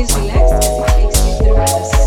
is relaxed, makes it the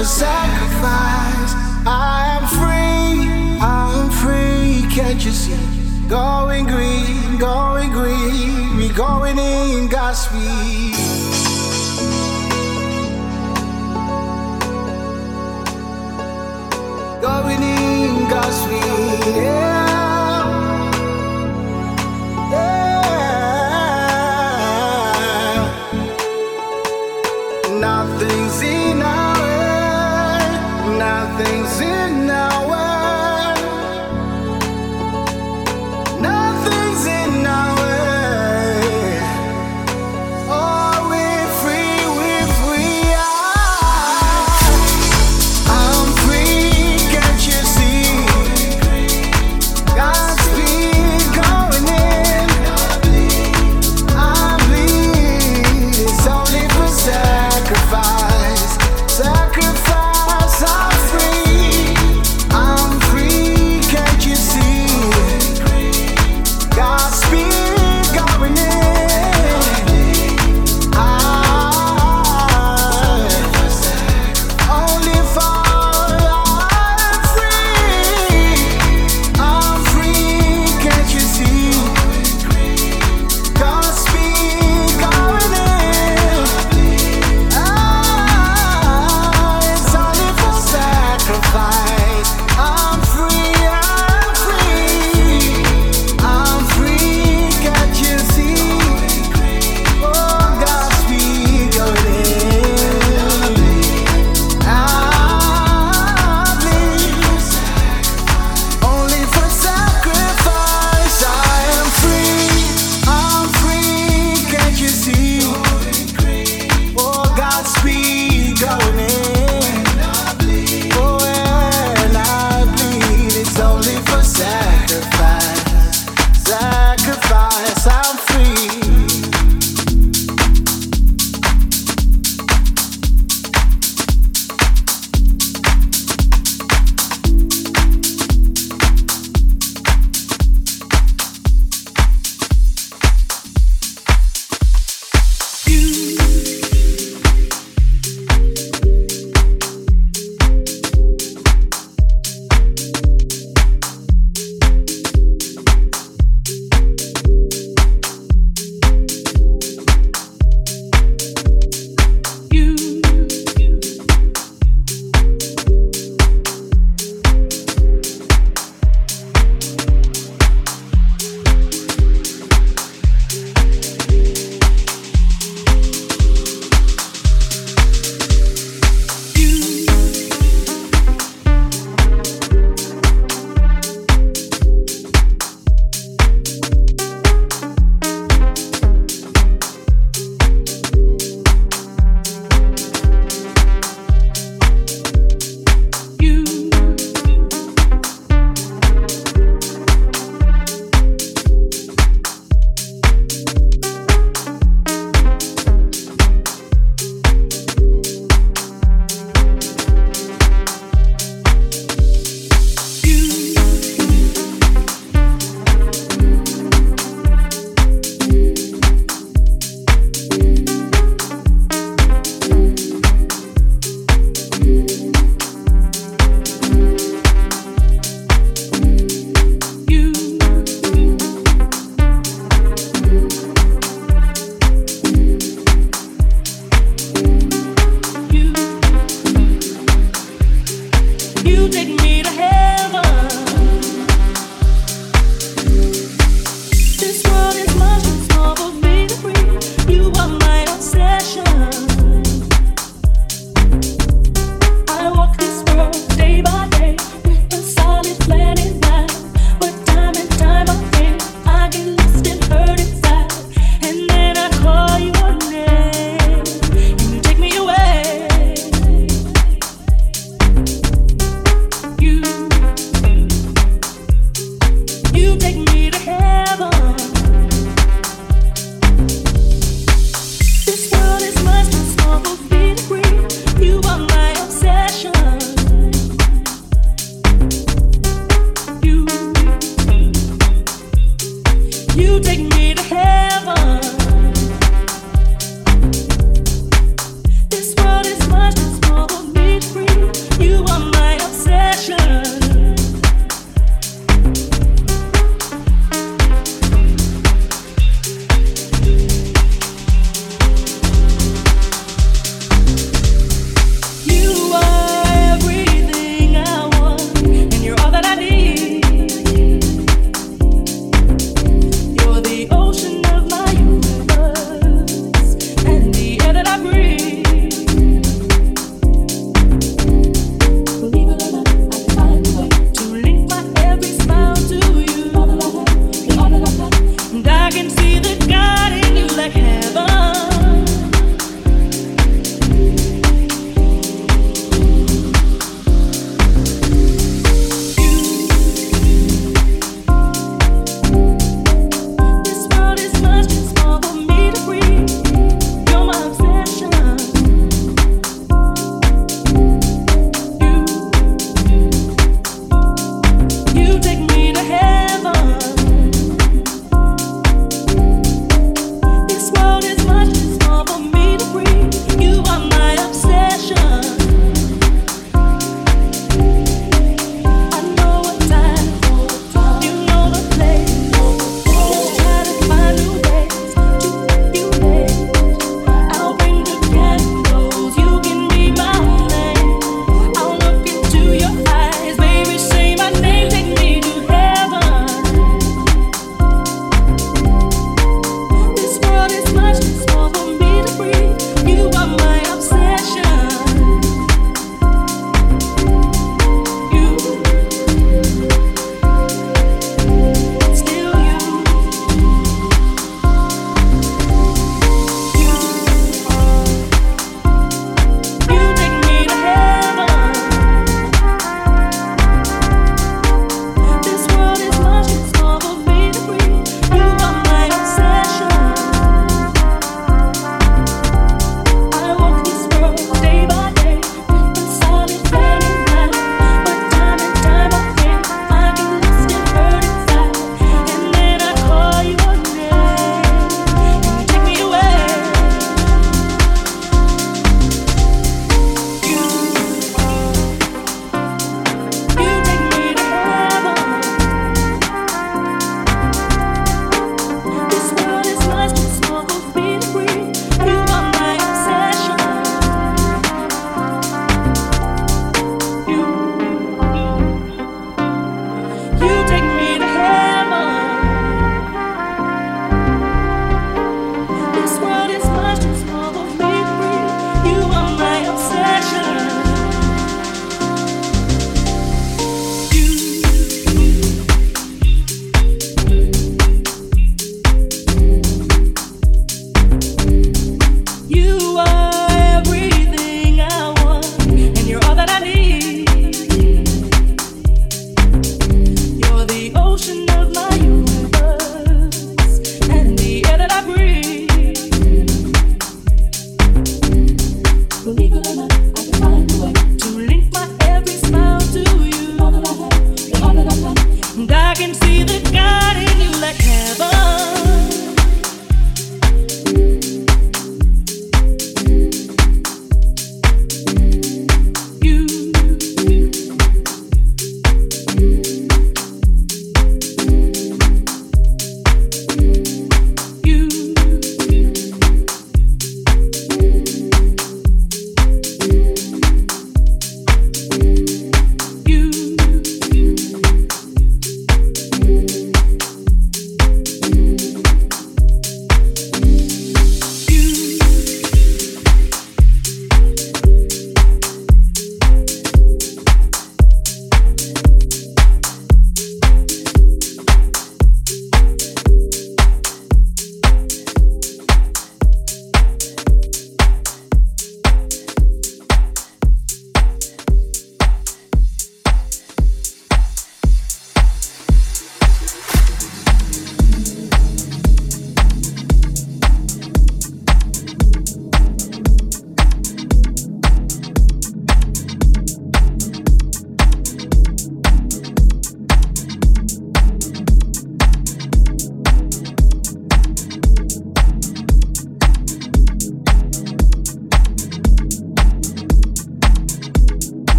a sacrifice. I am free, I'm free. Can't you see? Going green, going green. We going in Godspeed.